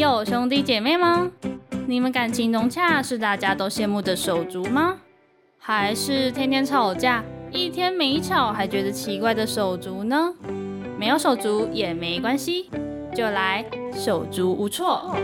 有兄弟姐妹吗？你们感情融洽是大家都羡慕的手足吗？还是天天吵架，一天没吵还觉得奇怪的手足呢？没有手足也没关系，就来手足无措。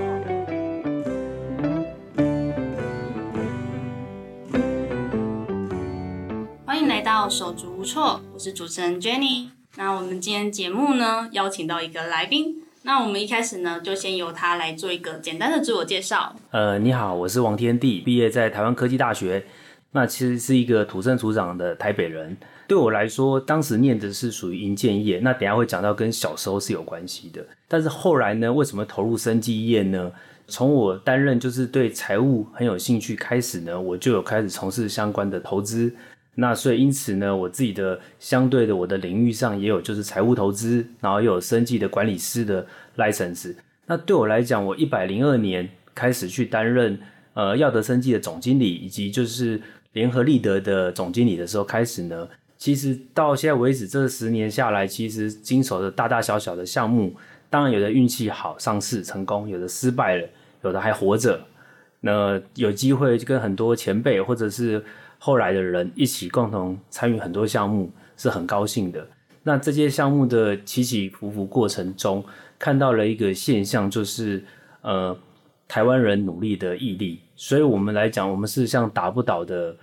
欢迎来到手足无措，我是主持人 Jenny。那我们今天节目呢，邀请到一个来宾。那我们一开始呢，就先由他来做一个简单的自我介绍。呃，你好，我是王天地，毕业在台湾科技大学。那其实是一个土生土长的台北人。对我来说，当时念的是属于营建业。那等下会讲到跟小时候是有关系的。但是后来呢，为什么投入生技业呢？从我担任就是对财务很有兴趣开始呢，我就有开始从事相关的投资。那所以因此呢，我自己的相对的我的领域上也有就是财务投资，然后又有生计的管理师的 license。那对我来讲，我一百零二年开始去担任呃耀德生计的总经理，以及就是联合利德的总经理的时候开始呢，其实到现在为止这十年下来，其实经手的大大小小的项目，当然有的运气好上市成功，有的失败了，有的还活着。那有机会就跟很多前辈或者是后来的人一起共同参与很多项目，是很高兴的。那这些项目的起起伏伏过程中，看到了一个现象，就是呃，台湾人努力的毅力。所以我们来讲，我们是像打不倒的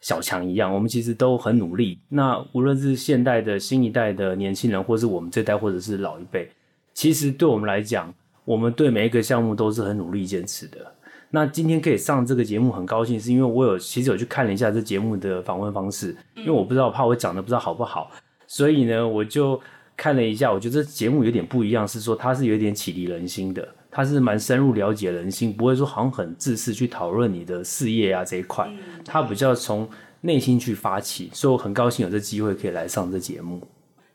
小强一样，我们其实都很努力。那无论是现代的新一代的年轻人，或是我们这代，或者是老一辈，其实对我们来讲，我们对每一个项目都是很努力坚持的。那今天可以上这个节目，很高兴，是因为我有其实有去看了一下这节目的访问方式，因为我不知道怕我讲的不知道好不好，所以呢，我就看了一下，我觉得这节目有点不一样，是说它是有点启迪人心的，它是蛮深入了解人心，不会说好像很自私去讨论你的事业啊这一块，它比较从内心去发起，所以我很高兴有这机会可以来上这节目。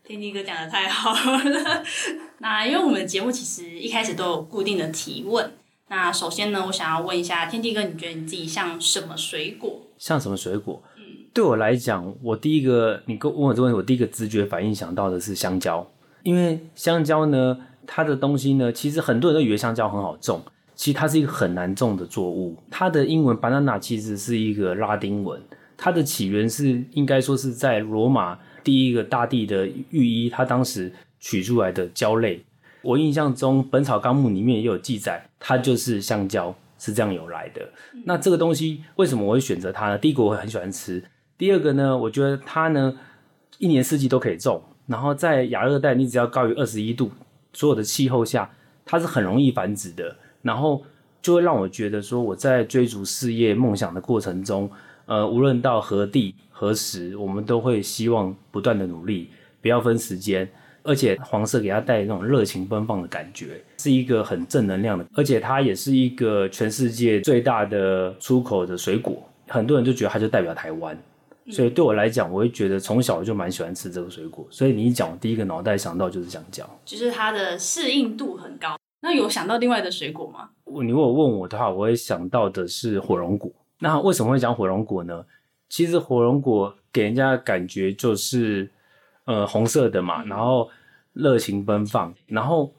天地哥讲的太好了，那因为我们节目其实一开始都有固定的提问。那首先呢，我想要问一下天地哥，你觉得你自己像什么水果？像什么水果？嗯，对我来讲，我第一个你跟问我这个问题，我第一个直觉反应想到的是香蕉，因为香蕉呢，它的东西呢，其实很多人都以为香蕉很好种，其实它是一个很难种的作物。它的英文 banana 其实是一个拉丁文，它的起源是应该说是在罗马第一个大帝的御医，他当时取出来的胶类。我印象中，《本草纲目》里面也有记载，它就是香蕉是这样由来的。那这个东西为什么我会选择它呢？第一个我很喜欢吃，第二个呢，我觉得它呢一年四季都可以种，然后在亚热带，你只要高于二十一度，所有的气候下，它是很容易繁殖的。然后就会让我觉得说，我在追逐事业梦想的过程中，呃，无论到何地何时，我们都会希望不断的努力，不要分时间。而且黄色给它带那种热情奔放的感觉，是一个很正能量的。而且它也是一个全世界最大的出口的水果，很多人就觉得它就代表台湾。所以对我来讲，我会觉得从小就蛮喜欢吃这个水果。所以你一讲，我第一个脑袋想到就是香蕉，就是它的适应度很高。那有想到另外的水果吗？你如果问我的话，我会想到的是火龙果。那为什么会讲火龙果呢？其实火龙果给人家的感觉就是。呃，红色的嘛，然后热情奔放，然后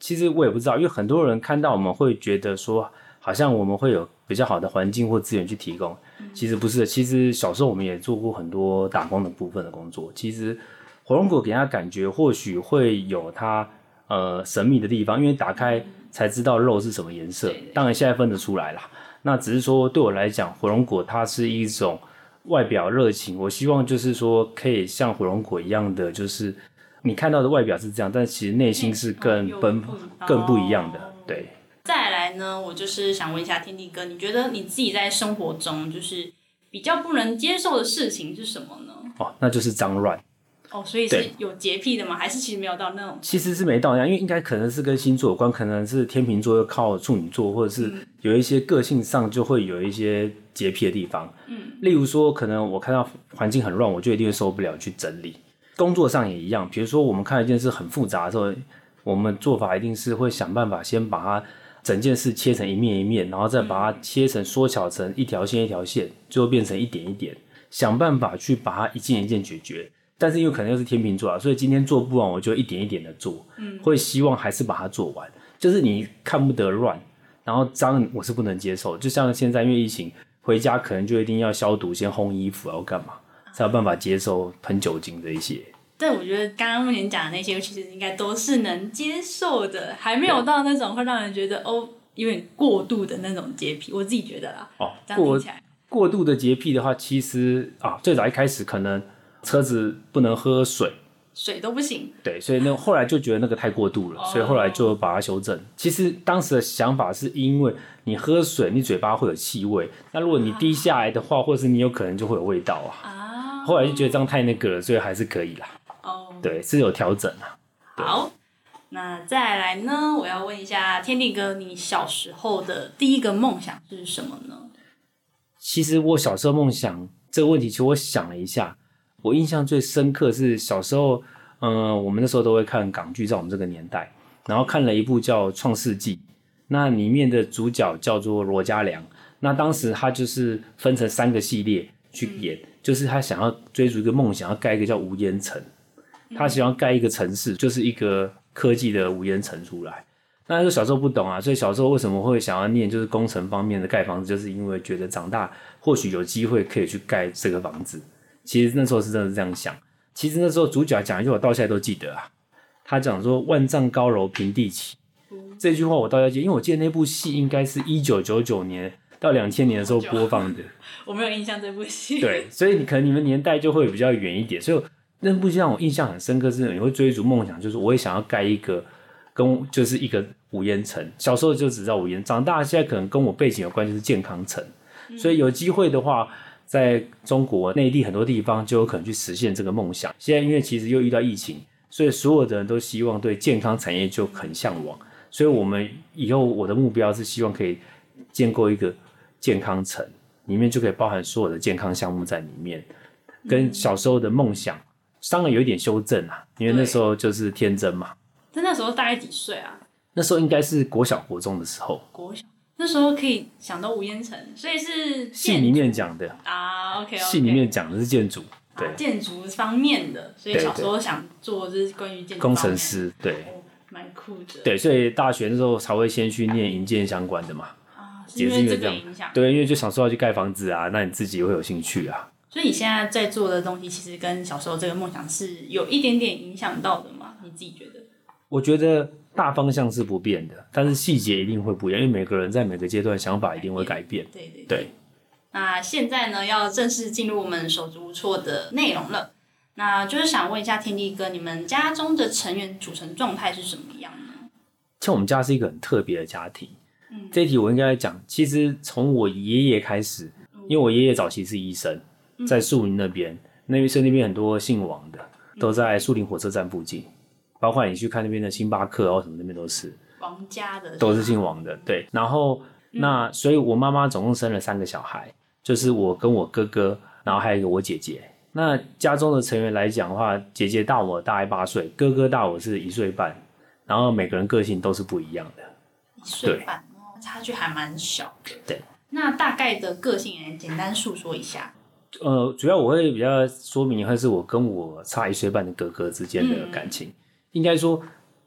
其实我也不知道，因为很多人看到我们会觉得说，好像我们会有比较好的环境或资源去提供，其实不是。其实小时候我们也做过很多打工的部分的工作。其实火龙果给人家感觉或许会有它呃神秘的地方，因为打开才知道肉是什么颜色。当然现在分得出来了，那只是说对我来讲，火龙果它是一种。外表热情，我希望就是说可以像火龙果一样的，就是你看到的外表是这样，但其实内心是更奔更不一样的。对。再来呢，我就是想问一下天地哥，你觉得你自己在生活中就是比较不能接受的事情是什么呢？哦，那就是脏乱。哦，所以是有洁癖的吗？还是其实没有到那种？其实是没到那样，因为应该可能是跟星座有关，可能是天秤座又靠处女座，或者是有一些个性上就会有一些洁癖的地方。嗯，例如说，可能我看到环境很乱，我就一定会受不了去整理。工作上也一样，比如说我们看一件事很复杂的时候，我们做法一定是会想办法先把它整件事切成一面一面，然后再把它切成缩小成一条线一条线，最后变成一点一点，想办法去把它一件一件解决。但是因为可能又是天秤座啊，所以今天做不完，我就一点一点的做，嗯，会希望还是把它做完。就是你看不得乱，然后脏我是不能接受。就像现在因为疫情，回家可能就一定要消毒，先烘衣服，要干嘛才有办法接受喷酒精这一些。但我觉得刚刚目前讲的那些，其实应该都是能接受的，还没有到那种会让人觉得哦有点过度的那种洁癖。我自己觉得啦，哦，这样听起来，过度的洁癖的话，其实啊，最早一开始可能车子不能喝水，水都不行。对，所以那后来就觉得那个太过度了，所以后来就把它修正。其实当时的想法是因为你喝水，你嘴巴会有气味，那如果你滴下来的话，或者是你有可能就会有味道啊。啊，后来就觉得这样太那个了，所以还是可以啦。哦，对，是有调整啊。好，那再来呢？我要问一下天地哥，你小时候的第一个梦想是什么呢？其实我小时候梦想这个问题，其实我想了一下，我印象最深刻是小时候，嗯、我们那时候都会看港剧，在我们这个年代，然后看了一部叫《创世纪》，那里面的主角叫做罗嘉良，那当时他就是分成三个系列去演，就是他想要追逐一个梦想，要盖一个叫无烟城，他想要盖一个城市，就是一个科技的无烟城出来。那时候小时候不懂啊，所以小时候为什么会想要念就是工程方面的盖房子，就是因为觉得长大或许有机会可以去盖这个房子。其实那时候是真的是这样想。其实那时候主角讲一句，我到现在都记得啊。他讲说“万丈高楼平地起”这句话，我到现在记得，因为我记得那部戏应该是一九九九年到两千年的时候播放的。我没有印象这部戏。对，所以你可能你们年代就会比较远一点，所以那部戏让我印象很深刻，是你会追逐梦想，就是我也想要盖一个跟就是一个五烟城。小时候就只知道五烟，长大现在可能跟我背景有关，就是健康城。所以有机会的话，在中国内地很多地方就有可能去实现这个梦想。现在因为其实又遇到疫情，所以所有的人都希望对健康产业就很向往。所以我们以后我的目标是希望可以建构一个健康城，里面就可以包含所有的健康项目在里面，跟小时候的梦想当然有一点修正啊，因为那时候就是天真嘛。但那时候大概几岁啊？那时候应该是国小国中的时候，国小那时候可以想到吴烟城，所以是建戏里面讲的，啊，OK，, 戏里面讲的是建筑，对，建筑方面的，所以小时候想做就是关于建筑工程，师，对哦，蛮酷的。对，所以大学那时候才会先去念营建相关的嘛，啊，是因为这个影响。对，因为就想说要去盖房子啊，那你自己也会有兴趣啊。所以你现在在做的东西，其实跟小时候这个梦想是有一点点影响到的嘛？你自己觉得？我觉得大方向是不变的，但是细节一定会不一样，因为每个人在每个阶段想法一定会改变。对对对。那现在呢，要正式进入我们手足无措的内容了。那就是想问一下天地哥，你们家中的成员组成状态是什么样呢？像我们家是一个很特别的家庭，嗯这一题我应该来讲。其实从我爷爷开始，因为我爷爷早期是医生，在树林那边，那边是那边很多姓王的，都在树林火车站附近，包括你去看那边的星巴克哦什么那边都是，王家的都是姓王的。对，然后那所以我妈妈总共生了三个小孩，就是我跟我哥哥，然后还有一个我姐姐。那家中的成员来讲的话，姐姐大我大概八岁，哥哥大我是一岁半，然后每个人个性都是不一样的。一岁半哦，差距还蛮小的。对。那大概的个性也简单述说一下。呃，主要我会比较说明，还是我跟我差一岁半的哥哥之间的感情。应该说，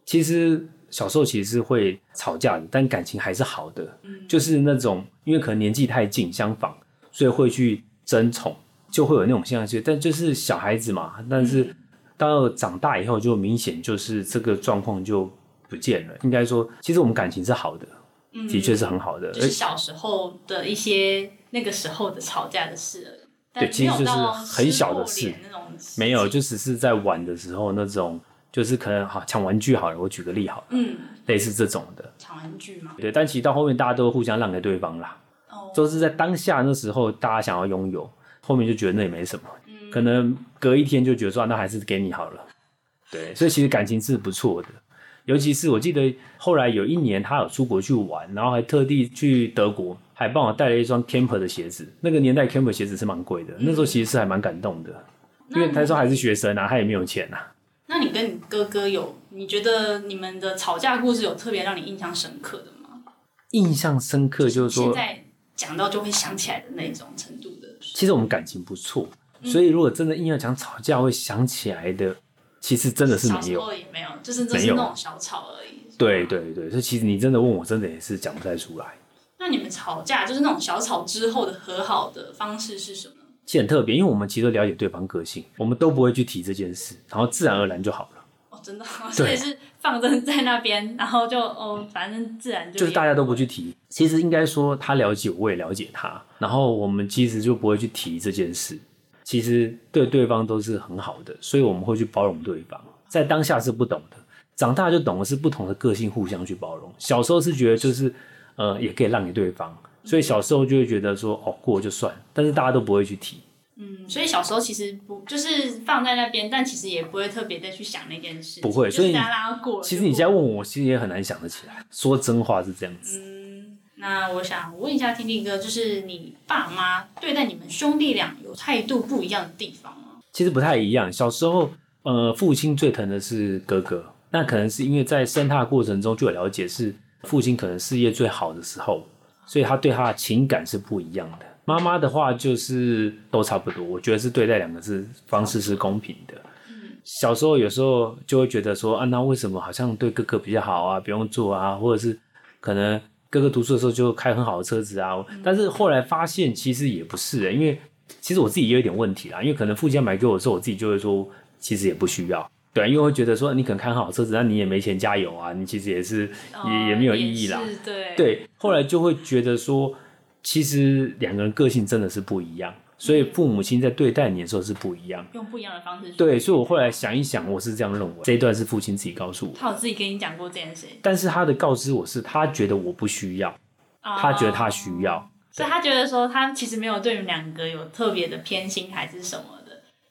其实小时候其实是会吵架的，但感情还是好的。就是那种因为可能年纪太近，相仿，所以会去争宠，就会有那种现象去。但就是小孩子嘛，但是到长大以后，就明显就是这个状况就不见了。应该说，其实我们感情是好的，的确是很好的。就是小时候的一些那个时候的吵架的事而已。对其实就是很小的事。没有，就只是在玩的时候那种，就是可能好抢玩具好了，我举个例好了，嗯，类似这种的，抢玩具嘛。对。但其实到后面大家都互相让给对方啦，哦，都是在当下那时候大家想要拥有，后面就觉得那也没什么，嗯可能隔一天就觉得说、啊那还是给你好了，对。所以其实感情是不错的，尤其是我记得后来有一年他有出国去玩，然后还特地去德国，还帮我带了一双 Camper 的鞋子。那个年代 Camper 鞋子是蛮贵的，那时候其实是还蛮感动的，因为他说还是学生啊，他也没有钱啊。那你跟你哥哥有，你觉得你们的吵架故事有特别让你印象深刻的吗？印象深刻就是说，现在讲到就会想起来的那种程度的。其实我们感情不错，所以如果真的硬要讲吵架会想起来的，其实真的是没有。也没有，就是就是那种小吵而已。对对对对，所以其实你真的问我，真的也是讲不太出来。那你们吵架就是那种小吵之后的和好的方式是什么？其实很特别，因为我们其实都了解对方个性，我们都不会去提这件事，然后自然而然就好了。哦，真的，所以是放任在那边，然后就哦，反正自然就就是大家都不去提。其实应该说，他了解我，我也了解他，然后我们其实就不会去提这件事。其实对对方都是很好的，所以我们会去包容对方。在当下是不懂的，长大就懂的是不同的个性互相去包容。小时候是觉得就是呃，也可以让给对方。所以小时候就会觉得说，哦，过就算，但是大家都不会去提。嗯，所以小时候其实不就是放在那边，但其实也不会特别的去想那件事。不会，所以大家过。其实你现在问我，其实也很难想得起来。说真话是这样子。嗯，那我想问一下听听哥，就是你爸妈对待你们兄弟俩有态度不一样的地方吗？其实不太一样。小时候，呃，父亲最疼的是哥哥，那可能是因为在生他的过程中就有了解，是父亲可能事业最好的时候。所以他对他的情感是不一样的。妈妈的话就是都差不多，我觉得是对待两个字方式是公平的。小时候有时候就会觉得说，啊，那为什么好像对哥哥比较好啊，不用做啊，或者是可能哥哥读书的时候就开很好的车子啊。但是后来发现其实也不是，因为其实我自己也有点问题啦。因为可能父亲买给我的时候，我自己就会说，其实也不需要。对，因为会觉得说你可能开很好车子，但你也没钱加油啊，你其实也是也也没有意义啦。对对，后来就会觉得说，其实两个人个性真的是不一样，所以父母亲在对待你的时候是不一样，用不一样的方式。对，所以我后来想一想，我是这样认为。这一段是父亲自己告诉我，他有自己跟你讲过这件事。但是他的告知我是，他觉得我不需要，他觉得他需要，所以他觉得说他其实没有对你们两个有特别的偏心还是什么。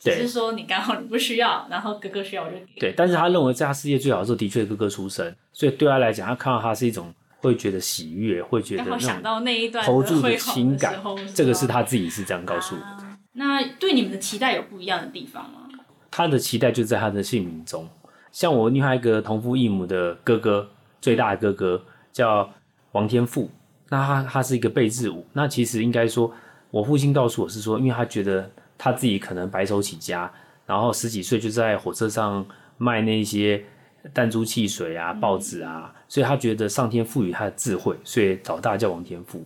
只是说你刚好你不需要，然后哥哥需要我就给。对，但是他认为在他世界最好的时候，的确哥哥出生，所以对他来讲，他看到他是一种会觉得喜悦，会觉得那想到那一段投注的情感，这个是他自己是这样告诉我的。那对你们的期待有不一样的地方吗？他的期待就在他的姓名中，像我另外一个同父异母的哥哥，最大的哥哥叫王天富，那他他是一个备字武，那其实应该说，我父亲告诉我是说，因为他觉得。他自己可能白手起家，然后十几岁就在火车上卖那些弹珠汽水啊、报纸啊，所以他觉得上天赋予他的智慧，所以老大叫王天富。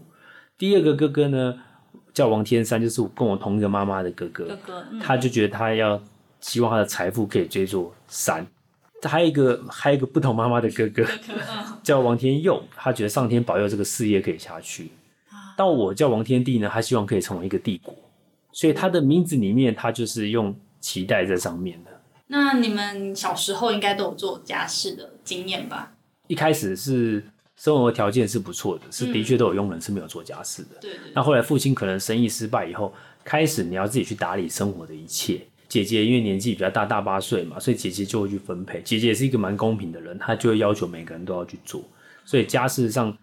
第二个哥哥呢叫王天山，就是跟我同一个妈妈的哥哥。哥哥，他就觉得他要希望他的财富可以追做山。还有一个还有一个不同妈妈的哥哥叫 王天佑，他觉得上天保佑这个事业可以下去。到我叫王天帝呢，他希望可以成为一个帝国。所以他的名字里面，他就是用脐带在上面的。那你们小时候应该都有做家事的经验吧？一开始是生活条件是不错的，是的确都有佣人是没有做家事的。对对。那后来父亲可能生意失败以后，开始你要自己去打理生活的一切。姐姐因为年纪比较大，大八岁嘛，所以姐姐就会去分配。姐姐也是一个蛮公平的人，她就会要求每个人都要去做。所以家事上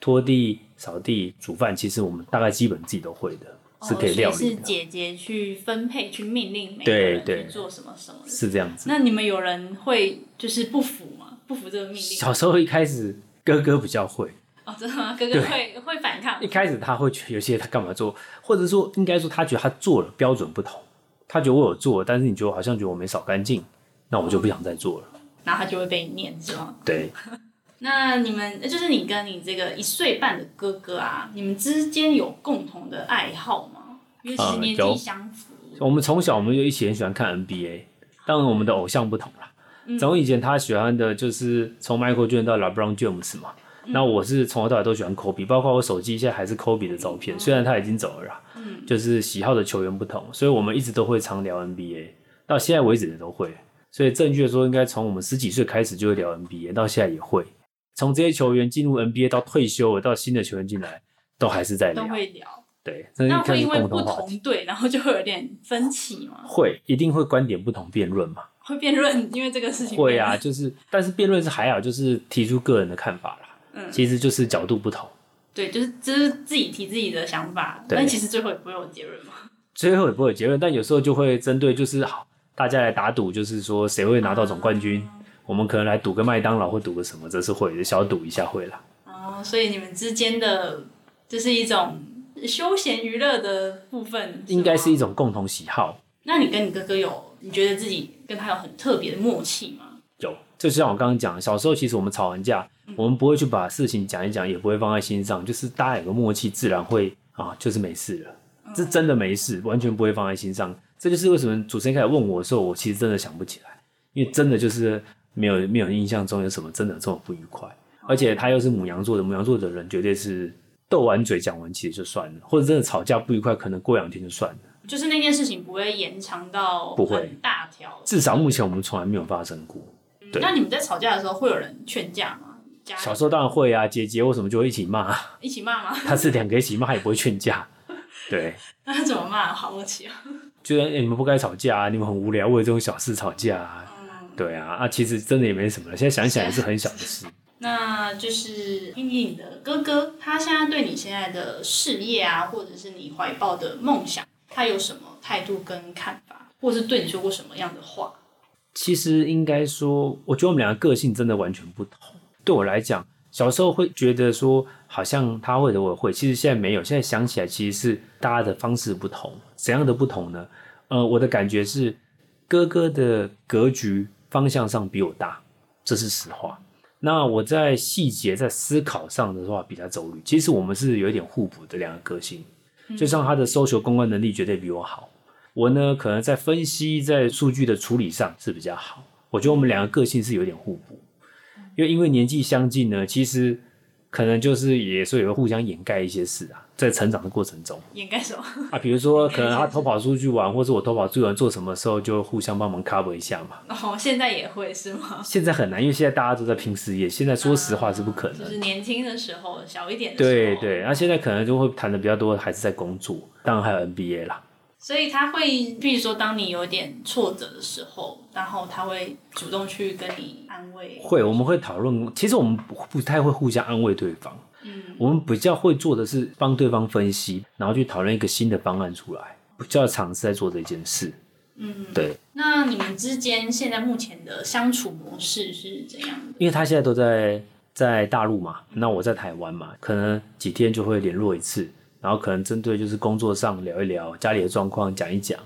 拖地、扫地、煮饭，其实我们大概基本自己都会的。是可以料理是姐姐去分配、去命令每个人去做什么什么。是这样子。那你们有人会就是不服吗？不服这个命令？小时候一开始哥哥比较会。哦，真的吗？哥哥会会反抗。一开始他会觉得有些他干嘛做，或者说应该说他觉得他做了标准不同，他觉得我有做，但是你就好像觉得我没扫干净，那我就不想再做了。然后他就会被念，是吗？对。那你们就是你跟你这个一岁半的哥哥啊，你们之间有共同的爱好吗？因为其实年纪相符。我们从小我们就一起很喜欢看 NBA，当然我们的偶像不同啦。从以前他喜欢的就是从 Michael Jordan 到 LeBron James 嘛，那我是从头到尾都喜欢 Kobe，包括我手机现在还是 Kobe 的照片，虽然他已经走了啦。嗯。就是喜好的球员不同，所以我们一直都会常聊 NBA，到现在为止也都会。所以正确的说，应该从我们十几岁开始就会聊 NBA，到现在也会。从这些球员进入 NBA 到退休，到新的球员进来，都还是在聊。都会聊。对，那会因为不同队，然后就会有点分歧嘛？会，一定会观点不同，辩论嘛。会辩论，因为这个事情。会啊，就是，但是辩论是还好，就是提出个人的看法啦。嗯。其实就是角度不同。对，就是就是自己提自己的想法，但其实最后也不会有结论嘛。最后也不会有结论，但有时候就会针对，就是好，大家来打赌，就是说谁会拿到总冠军。我们可能来赌个麦当劳，或赌个什么，这是会的，小赌一下会了。哦，所以你们之间的这是一种休闲娱乐的部分，应该是一种共同喜好。那你跟你哥哥有，你觉得自己跟他有很特别的默契吗？有，就像我刚刚讲，小时候其实我们吵完架，我们不会去把事情讲一讲，也不会放在心上，就是大家有个默契，自然会啊，就是没事了。这真的没事，完全不会放在心上。这就是为什么主持人开始问我的时候，我其实真的想不起来，因为真的就是没有没有印象中有什么真的这么不愉快。而且他又是母羊座的，母羊座的人绝对是斗完嘴讲完其实就算了，或者真的吵架不愉快，可能过两天就算了。就是那件事情不会延长到不会很大条，至少目前我们从来没有发生过。对那你们在吵架的时候会有人劝架吗？小时候当然会啊，姐姐为什么就会一起骂？一起骂吗？他是两个一起骂，也不会劝架。对，那他怎么骂？好好奇啊！觉得、欸、你们不该吵架啊，你们很无聊，为了这种小事吵架啊。对啊，啊，其实真的也没什么了，现在想想也是很小的事。那就是听听你的哥哥，他现在对你现在的事业啊，或者是你怀抱的梦想，他有什么态度跟看法，或是对你说过什么样的话？其实应该说，我觉得我们两个个性真的完全不同。对我来讲，小时候会觉得说，好像他会的我会，其实现在没有。现在想起来，其实是大家的方式不同。怎样的不同呢？呃，我的感觉是，哥哥的格局方向上比我大，这是实话。那我在细节在思考上的话比他走虑。其实我们是有一点互补的两个个性，就像他的搜求公关能力绝对比我好。我呢，可能在分析、在数据的处理上是比较好。我觉得我们两个个性是有点互补，因为因为年纪相近呢，其实可能就是也是也会互相掩盖一些事啊，在成长的过程中掩盖什么？啊，比如说可能他偷跑出去玩，或者我偷跑出去玩做什么时候，就互相帮忙 cover 一下嘛。哦，现在也会是吗？现在很难，因为现在大家都在拼事业，现在说实话是不可能。就是年轻的时候，小一点的时候。对对，那现在可能就会谈的比较多，还是在工作，当然还有 NBA 啦。所以他会，比如说，当你有点挫折的时候，然后他会主动去跟你安慰。会，我们会讨论。其实我们不不太会互相安慰对方。嗯，我们比较会做的是帮对方分析，然后去讨论一个新的方案出来，比较尝试在做这件事。嗯，对，那你们之间现在目前的相处模式是怎样的？因为他现在都在在大陆嘛，那我在台湾嘛，可能几天就会联络一次，然后可能针对就是工作上聊一聊，家里的状况讲一讲，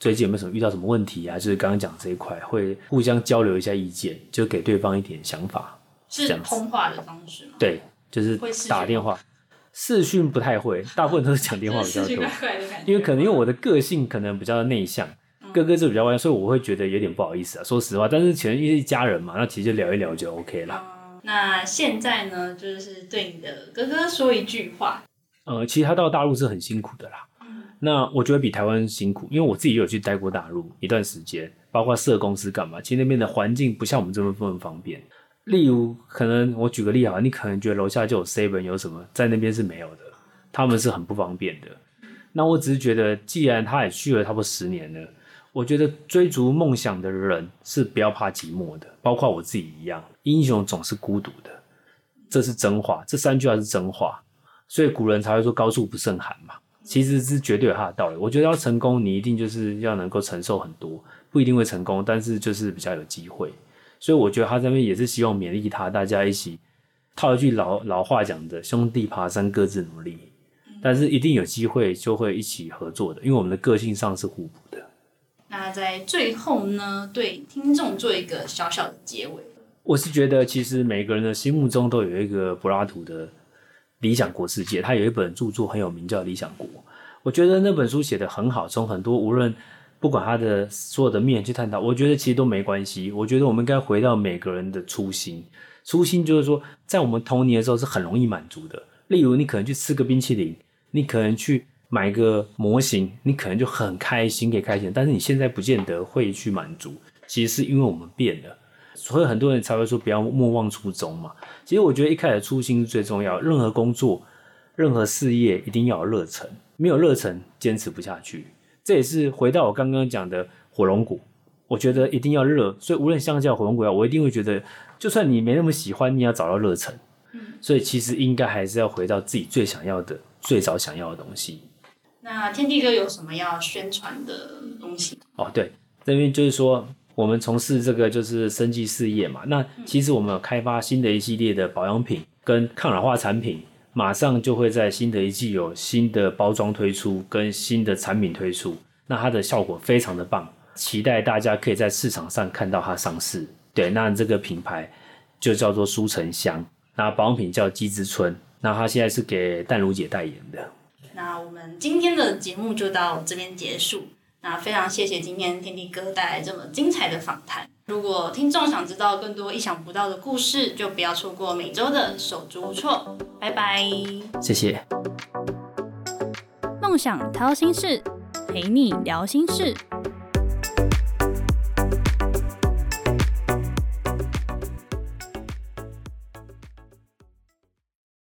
最近有没有什么遇到什么问题啊？就是刚刚讲这一块，会互相交流一下意见，就给对方一点想法。是通话的方式吗？对，就是打电话，视讯不太会，大部分都是讲电话比较 多。因为可能因为我的个性可能比较内向，嗯哥哥就比较外向，所以我会觉得有点不好意思啊。说实话，但是其实因为一家人嘛，那其实就聊一聊就 OK 了。嗯那现在呢，就是对你的哥哥说一句话。呃，其实他到大陆是很辛苦的啦。那我觉得比台湾辛苦，因为我自己有去待过大陆一段时间，包括设公司干嘛，其实那边的环境不像我们这么这么方便。例如，可能我举个例啊，你可能觉得楼下就有 seven 有什么，在那边是没有的，他们是很不方便的。那我只是觉得，既然他也去了差不多十年了，我觉得追逐梦想的人是不要怕寂寞的，包括我自己一样，英雄总是孤独的，这是真话，这三句话是真话，所以古人才会说高处不胜寒嘛。其实是绝对有它的道理。我觉得要成功，你一定就是要能够承受很多，不一定会成功，但是就是比较有机会。所以我觉得他这边也是希望勉励他，大家一起套一句老老话讲的“兄弟爬山各自努力”，但是一定有机会就会一起合作的，因为我们的个性上是互补的。那在最后呢，对听众做一个小小的结尾。我是觉得，其实每个人的心目中都有一个柏拉图的理想国世界，他有一本著作很有名叫《理想国》。我觉得那本书写得很好，从很多无论不管他的所有的面去探讨，我觉得其实都没关系。我觉得我们应该回到每个人的初心，初心就是说，在我们童年的时候是很容易满足的。例如，你可能去吃个冰淇淋，你可能去买个模型，你可能就很开心，可以开心。但是你现在不见得会去满足，其实是因为我们变了。所以很多人才会说不要莫忘初衷嘛。其实我觉得一开始初心是最重要，任何工作、任何事业一定要有热忱，没有热忱坚持不下去。这也是回到我刚刚讲的火龙果，我觉得一定要热。所以无论香蕉、火龙果，我一定会觉得，就算你没那么喜欢，你也要找到热忱。所以其实应该还是要回到自己最想要的、最早想要的东西。那天地哥有什么要宣传的东西？哦，对，这边就是说，我们从事这个就是生技事业嘛。那其实我们有开发新的一系列的保养品跟抗老化产品，马上就会在新的一季有新的包装推出跟新的产品推出。那它的效果非常的棒，期待大家可以在市场上看到它上市。对，那这个品牌就叫做舒城香，那保养品叫鸡之春，那它现在是给淡如姐代言的。那我们今天的节目就到这边结束。那非常谢谢今天天地哥带来这么精彩的访谈。如果听众想知道更多意想不到的故事，就不要错过每周的手足无措。拜拜，谢谢。梦想掏心事，陪你聊心事。